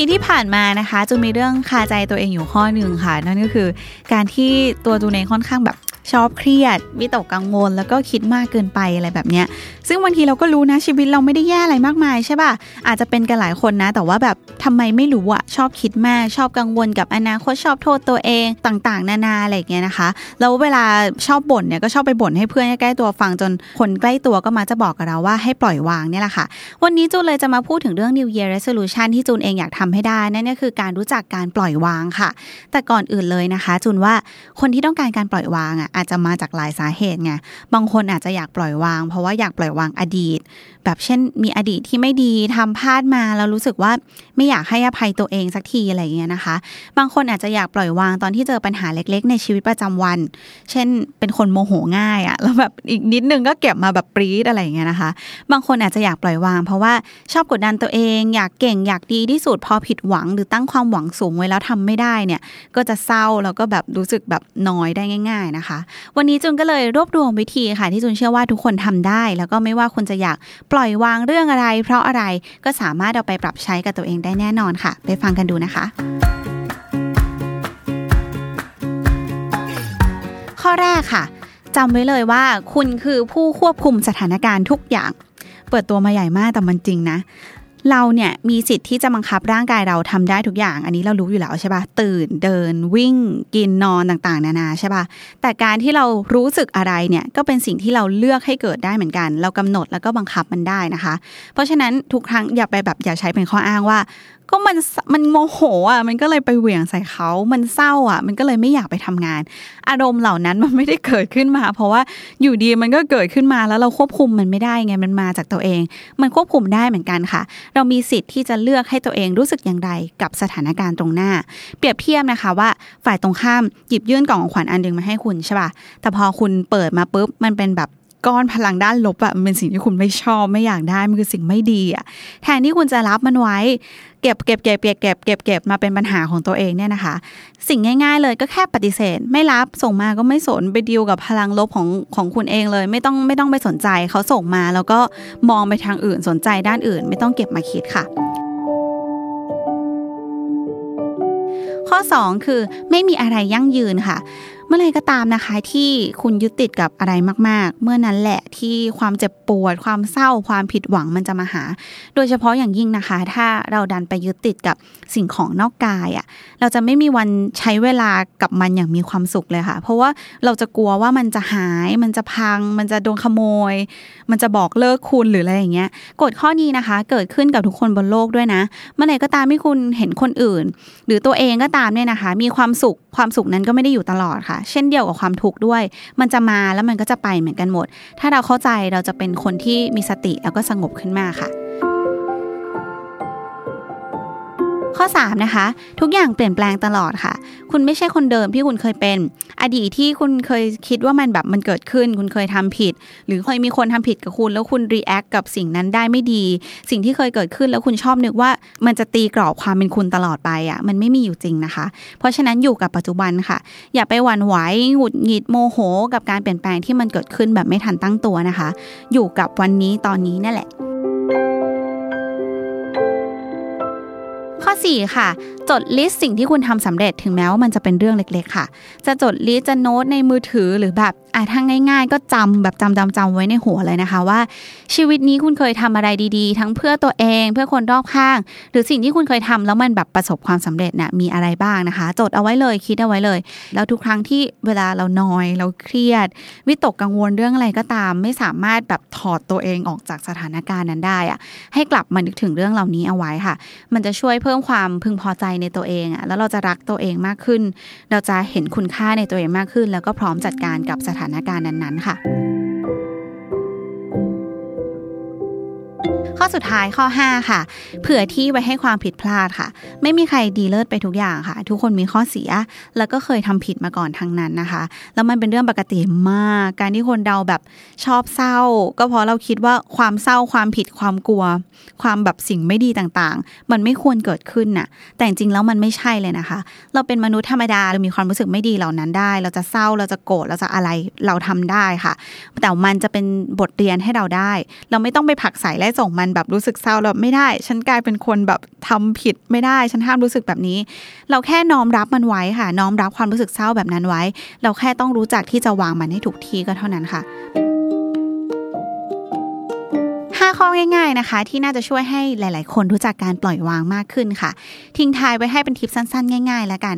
ปีที่ผ่านมานะคะจูนมีเรื่องคาใจตัวเองอยู่ข้อหนึ่งค่ะ นั่นก็คือการที่ตัวจูนเองค่อนข้างแบบ ชอบเครียดวิตกกังวล แล้วก็คิดมากเกินไปอะไรแบบเนี้ย ซึ่งบางทีเราก็รู้นะชีวิตเราไม่ได้แย่อะไรมากมายใช่ป่ะ อาจจะเป็นกันหลายคนนะ แต่ว่าแบบทำไมไม่รู้อะชอบคิดมากชอบกังวลกับอนาคตชอบโทษตัวเองต่างๆ นานาอะไรอย่างเงี้ยนะคะ แล้วเวลาชอบบ่นเนี่ยก็ชอบไปบ่นให้เพื่อนใกล้ตัวฟังจนคนใกล้ตัวก็มาจะบอกกับเราว่าให้ปล่อยวางเนี่ยแหละค่ะ วันนี้จูนเลยจะมาพูดถึงเรื่อง New Year Resolution ที่จูนเองอยากทำให้ได้นั่นก็คือการรู้จักการปล่อยวางค่ะ แต่ก่อนอื่นเลยนะคะ จูนว่าคนที่ต้องการการปล่อยวางอะอาจจะมาจากหลายสาเหตุไงบางคนอาจจะอยากปล่อยวาง เพราะว่าอยากปล่อยวางอดีต แบบเช่นมีอดีตที่ไม่ดีทำพลาดมาแล้วรู้สึกว่าไม่อยากให้อภัยตัวเองสักทีอะไรอย่างเงี้ยนะคะ บางคนอาจจะอยากปล่อยวางตอนที่เจอปัญหาเล็ก ๆ ในชีวิตประจำวัน เช่นเป็นคนโมโหง่ายอะแล้วแบบอีกนิดนึงก็เก็บมาแบบปรี๊ดอะไรอย่างเงี้ยนะคะ บางคนอาจจะอยากปล่อยวาง เพราะว่าชอบกดดันตัวเอง อยากเก่งอยากดีที่สุดพอผิดหวัง หรือตั้งความหวังสูงไว้แล้วทำไม่ได้เนี่ยก็จะเศร้าแล้วก็แบบรู้สึกแบบน้อยได้ง่าย ๆนะคะวันนี้จุนก็เลยรวบรวมวิธีค่ะที่จุนเชื่อว่าทุกคนทำได้ แล้วก็ไม่ว่าคุณจะอยากปล่อยวางเรื่องอะไร เพราะอะไรก็สามารถเอาไปปรับใช้กับตัวเองได้แน่นอนค่ะ ไปฟังกันดูนะคะข้อแรกค่ะจำไว้เลยว่าคุณคือผู้ควบคุมสถานการณ์ทุกอย่าง เปิดตัวมาใหญ่มากแต่มันจริงนะ เราเนี่ยมีสิทธิ์ที่จะบังคับร่างกายเราทำได้ทุกอย่าง อันนี้เรารู้อยู่แล้วใช่ปะตื่นเดินวิ่งกินนอนต่างๆ นานาใช่ปะแต่การที่เรารู้สึกอะไรเนี่ยก็เป็นสิ่งที่เราเลือกให้เกิดได้เหมือนกัน เรากำหนดแล้วก็บังคับมันได้นะคะ เพราะฉะนั้นทุกครั้งอย่าไปแบบอย่าใช้เป็นข้ออ้างว่า ก็มันมันโมโหอะมันก็เลยไปเหวี่ยงใส่เขามันเศร้าอะ มันก็เลยไม่อยากไปทำงาน อารมณ์เหล่านั้นมันไม่ได้เกิดขึ้นมา เพราะว่าอยู่ดีมันก็เกิดขึ้นมาแล้วเราควบคุมมันไม่ได้ไงมันมาจากตัวเอง มันควบคุมได้เหมือนกันค่ะเรามีสิทธิ์ที่จะเลือกให้ตัวเองรู้สึกอย่างไรกับสถานการณ์ตรงหน้า เปรียบเทียบนะคะว่าฝ่ายตรงข้ามหยิบยื่นกล่องของขวัญอันหนึ่งมาให้คุณใช่ป่ะแต่พอคุณเปิดมาปุ๊บมันเป็นแบบ ก้อนพลังด้านลบอะมันเป็นสิ่งที่คุณไม่ชอบไม่อยากได้มันคือสิ่งไม่ดีอะแทนที่คุณจะรับมันไว้ เก็บเก็บเก็บเก็บเก็บเก็บเก็บมาเป็นปัญหาของตัวเองเนี่ยนะคะ สิ่งง่าย ๆ เลยก็แค่ปฏิเสธ ไม่รับส่งมาก็ไม่สนไปดีลกับพลังลบของของคุณเองเลย ไม่ต้องไม่ต้องไปสนใจเขาส่งมา แล้วก็มองไปทางอื่นสนใจด้านอื่น ไม่ต้องเก็บมาคิดค่ะข้อ 2 คือไม่มีอะไรยั่งยืนค่ะ เมื่อไรก็ตามนะคะที่คุณยึดติดกับอะไรมาก ๆ เมื่อนั้นแหละที่ความเจ็บปวด ความเศร้า ความผิดหวังมันจะมาหา โดยเฉพาะอย่างยิ่งนะคะ ถ้าเราดันไปยึดติดกับสิ่งของนอกกายอะ่ะเราจะไม่มีวันใช้เวลากับมันอย่างมีความสุขเลยค่ะ เพราะว่าเราจะกลัวว่ามันจะหาย มันจะพัง มันจะโดนขโมย มันจะบอกเลิกคุณหรืออะไรอย่างเงี้ยกฎข้อนี้นะคะ เกิดขึ้นกับทุกคนบนโลกด้วยนะ เมื่อไหร่ก็ตามที่คุณเห็นคนอื่น หรือตัวเองก็ตามเนี่ยนะคะ มีความสุขความสุขนั้นก็ไม่ได้อยู่ตลอดค่ะเช่นเดียวกับความทุกข์ด้วย มันจะมาแล้วมันก็จะไปเหมือนกันหมด ถ้าเราเข้าใจเราจะเป็นคนที่มีสติแล้วก็สงบขึ้นมาค่ะ ข้อ 3 นะคะ ทุกอย่างเปลี่ยนแปลงตลอดค่ะ คุณไม่ใช่คนเดิมที่คุณเคยเป็น อดีตที่คุณเคยคิดว่ามันแบบมันเกิดขึ้น คุณเคยทำผิด หรือเคยมีคนทำผิดกับคุณ แล้วคุณ react กับสิ่งนั้นได้ไม่ดี สิ่งที่เคยเกิดขึ้นแล้วคุณชอบนึกว่ามันจะตีกรอบความเป็นคุณตลอดไปอะมันไม่มีอยู่จริงนะคะ เพราะฉะนั้นอยู่กับปัจจุบันค่ะ อย่าไปหวั่นไหวหงุดหงิดโมโห กับการเปลี่ยนแปลงที่มันเกิดขึ้นแบบไม่ทันตั้งตัวนะคะ อยู่กับวันนี้ตอนนี้นั่นแหละ ข้อ4ค่ะ จด list สิ่งที่คุณทำสำเร็จถึงแม้ว่ามันจะเป็นเรื่องเล็กๆ ค่ะ จะจด list จะโน้ตในมือถือหรือแบบอะถ้าง่าย ๆ ก็จำแบบจำจำจำไว้ในหัวเลยนะคะว่า ชีวิตนี้คุณเคยทำอะไรดีๆ ทั้งเพื่อตัวเองเพื่อคนรอบข้าง หรือสิ่งที่คุณเคยทำแล้วมันแบบประสบความสำเร็จน่ะมีอะไรบ้างนะคะ จดเอาไว้เลยคิดเอาไว้เลย แล้วทุกครั้งที่เวลาเรานอยเราเครียด วิตกกังวลเรื่องอะไรก็ตาม ไม่สามารถแบบถอดตัวเองออกจากสถานการณ์นั้นได้อะให้กลับมานึกถึงเรื่องเหล่านี้เอาไว้ค่ะ มันจะช่วยเพิ่มความพึงพอใจในตัวเองอะแล้วเราจะรักตัวเองมากขึ้น เราจะเห็นคุณค่าในตัวเองมากขึ้น แล้วก็พร้อมจัดการกับสถานการณ์นั้นๆ ค่ะ ข้อสุดท้ายข้อ 5 ค่ะ เผื่อที่ไว้ให้ความผิดพลาดค่ะ ไม่มีใครดีเลิศไปทุกอย่างค่ะ ทุกคนมีข้อเสีย แล้วก็เคยทำผิดมาก่อนทั้งนั้นนะคะ แล้วมันเป็นเรื่องปกติมาก การที่คนเราแบบชอบเศร้า ก็เพราะเราคิดว่าความเศร้าความผิดความกลัว ความแบบสิ่งไม่ดีต่างๆ มันไม่ควรเกิดขึ้นน่ะ แต่จริงแล้วมันไม่ใช่เลยนะคะ เราเป็นมนุษย์ธรรมดาเรามีความรู้สึกไม่ดีเหล่านั้นได้ เราจะเศร้าเราจะโกรธเราจะอะไรเราทำได้ค่ะ แต่มันจะเป็นบทเรียนให้เราได้ เราไม่ต้องไปผลักใส่และส่งมันแบบรู้สึกเศร้าแล้วไม่ได้ ฉันกลายเป็นคนแบบทำผิดไม่ได้ ฉันห้ามรู้สึกแบบนี้ เราแค่น้อมรับมันไว้ค่ะ น้อมรับความรู้สึกเศร้าแบบนั้นไว้ เราแค่ต้องรู้จักที่จะวางมันให้ถูกที่ก็เท่านั้นค่ะ 5 ข้อง่ายๆนะคะ ที่น่าจะช่วยให้หลาย ๆ คนรู้จักการปล่อยวางมากขึ้นค่ะ ทิ้งท้ายไว้ให้เป็นทิปสั้น ๆ ง่าย ๆ แล้วกัน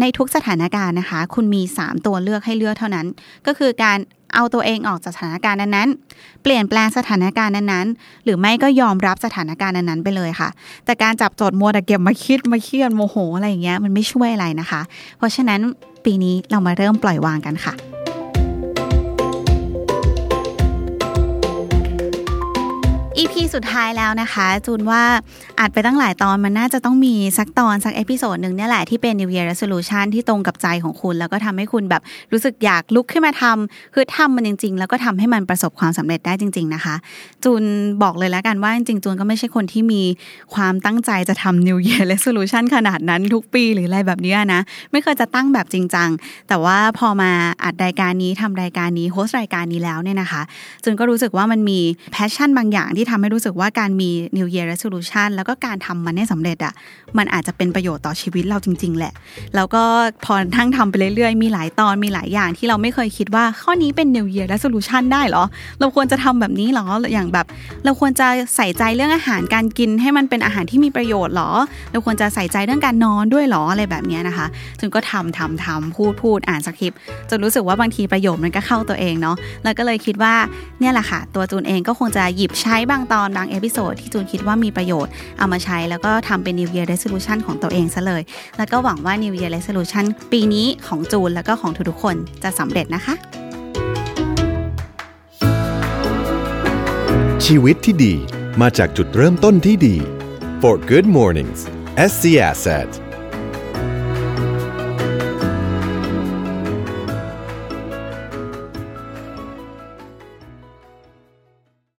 ในทุกสถานการณ์นะคะ คุณมี 3 ตัวเลือกให้เลือกเท่านั้น ก็คือการเอาตัวเองออกจากสถานการณ์นั้นๆ เปลี่ยนแปลงสถานการณ์นั้นๆ หรือไม่ก็ยอมรับสถานการณ์นั้นๆ ไปเลยค่ะ แต่การจับจดมัวแต่เก็บมาคิดมาเครียดโมโหอะไรอย่างเงี้ยมันไม่ช่วยอะไรนะคะ เพราะฉะนั้นปีนี้เรามาเริ่มปล่อยวางกันค่ะ EP สุดท้ายแล้วนะคะ จูนว่าอัดไปตั้งหลายตอนมันน่าจะต้องมีสักตอนสัก episode หนึ่งเนี่ยแหละที่เป็น New Year Resolution ที่ตรงกับใจของคุณ แล้วก็ทำให้คุณแบบรู้สึกอยากลุกขึ้นมาทำคือทำมันจริง ๆ แล้วก็ทำให้มันประสบความสำเร็จได้จริง ๆ นะคะ จูนบอกเลยแล้วกันว่าจริงๆจูนก็ไม่ใช่คนที่มีความตั้งใจจะทำ New Year Resolution ขนาดนั้นทุกปีหรืออะไรแบบนี้นะไม่เคยจะตั้งแบบจริงจังแต่ว่าพอมาอัดรายการนี้ทำรายการนี้ host รายการนี้แล้วเนี่ยนะคะจูนก็รู้สึกว่ามันมี passion บางอย่างที่ทำให้รู้สึกว่าการมี New Year Resolution แล้วก็การทำมันให้สำเร็จอะ่ะ มันอาจจะเป็นประโยชน์ต่อชีวิตเราจริง ๆ แหละ แล้วก็พอทั้งทำไปเรื่อยๆ มีหลายตอนมีหลายอย่างที่เราไม่เคยคิดว่าข้อนี้เป็น New Year Resolution ได้เหรอ เราควรจะทำแบบนี้เหรอ อย่างแบบ เราควรจะใส่ใจเรื่องอาหารการกินให้มันเป็นอาหารที่มีประโยชน์เหรอ เราควรจะใส่ใจเรื่องการนอนด้วยเหรออะไรแบบนี้นะคะจูนก็ทำทำทำพูดพูดอ่านสคริปต์จนรู้สึกว่าบางทีประโยชน์มันก็เข้าตัวเองเนาะแล้วก็เลยคิดว่าเนี่ยแหละค่ะตัวจูนเองก็คงจะหยิบใช้บางตอนบาง episode ที่จูนคิดว่ามีประโยชน์ เอามาใช้แล้วก็ทำเป็น New Year Resolution ของตัวเองซะเลย แล้วก็หวังว่า New Year Resolution ปีนี้ของจูนแล้วก็ของทุกๆคนจะสำเร็จนะคะ ชีวิตที่ดีมาจากจุดเริ่มต้นที่ดี For Good Mornings SC Asset